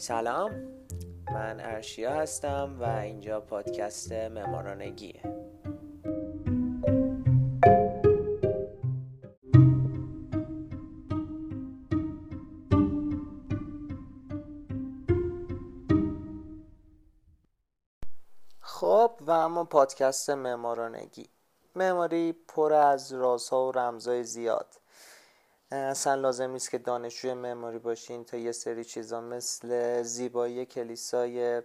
سلام. من ارشیا هستم و اینجا پادکست ممارانگیه خب و اما پادکست معمارانگی معماری پر از رازها و رمزهای زیاد. اصلا لازم نیست که دانشجوی معماری باشین تا یه سری چیزا مثل زیبایی کلیسای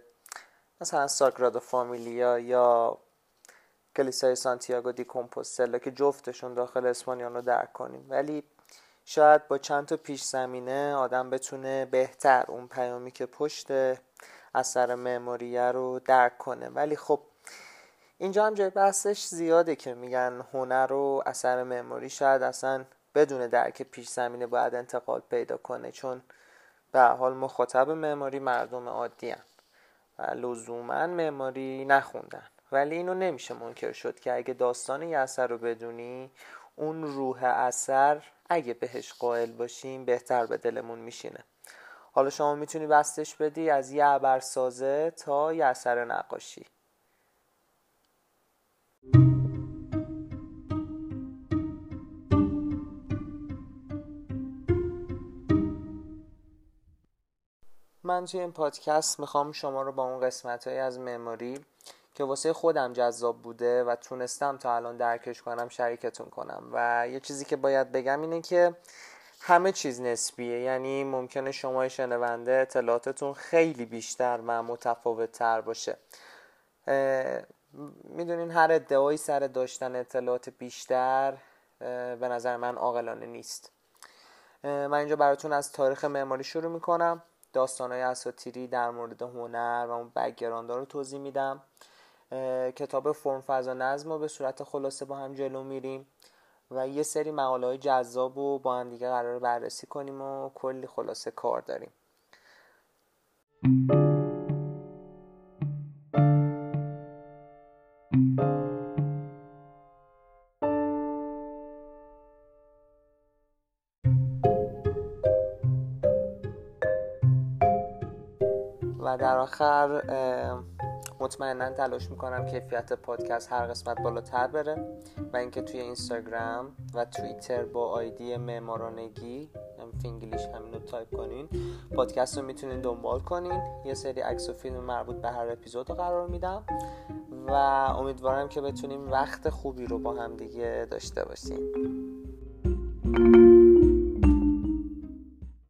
مثلا ساگرادو فامیلیا یا کلیسای سانتیاگو دی کمپوستلا که جفتشون داخل اسپانیان رو درک کنیم. ولی شاید با چند تا پیش زمینه آدم بتونه بهتر اون پیامی که پشت اثر معماریه رو درک کنه. ولی خب اینجا هم جای بحثش زیاده که میگن هنر و اثر معماری. شاید اصلا بدون درک پیش زمینه باید انتقال پیدا کنه چون به حال مخاطب معماری مردم عادی هن و لزوما معماری نخوندن. ولی اینو نمیشه منکر شد که اگه داستان یه اثر رو بدونی اون روح اثر اگه بهش قائل باشیم بهتر به دلمون میشینه. حالا شما می‌تونی بستش بدی از یه عبرسازه تا یه اثر نقاشی. من توی این پادکست می‌خوام شما رو با اون قسمت های از معماری که واسه خودم جذاب بوده و تونستم تا الان درکش کنم شریکتون کنم. و یه چیزی که باید بگم اینه که همه چیز نسبیه. یعنی ممکنه شما شنونده اطلاعاتتون خیلی بیشتر و متفاوت تر باشه می‌دونین هر ادعایی سر داشتن اطلاعات بیشتر به نظر من عاقلانه نیست. من اینجا براتون از تاریخ معماری شروع می‌کنم. داستانهای اساتیری در مورد هنر و اون بگراند رو توضیح میدم. کتاب فرم فضا نظم رو به صورت خلاصه با هم جلو میریم و یه سری مقاله های جذاب رو با هم دیگه قرار بررسی کنیم و کلی خلاصه کار داریم. و در آخر مطمئنا تلاش می‌کنم کیفیت پادکست هر قسمت بالاتر بره و اینکه توی اینستاگرام و توییتر با آیدی معمارانگی فینگلیش همینو تایپ کنین پادکست رو می‌تونین دنبال کنین. یه سری عکس و فیلم مربوط به هر اپیزود رو قرار میدم و امیدوارم که بتونیم وقت خوبی رو با هم دیگه داشته باشیم.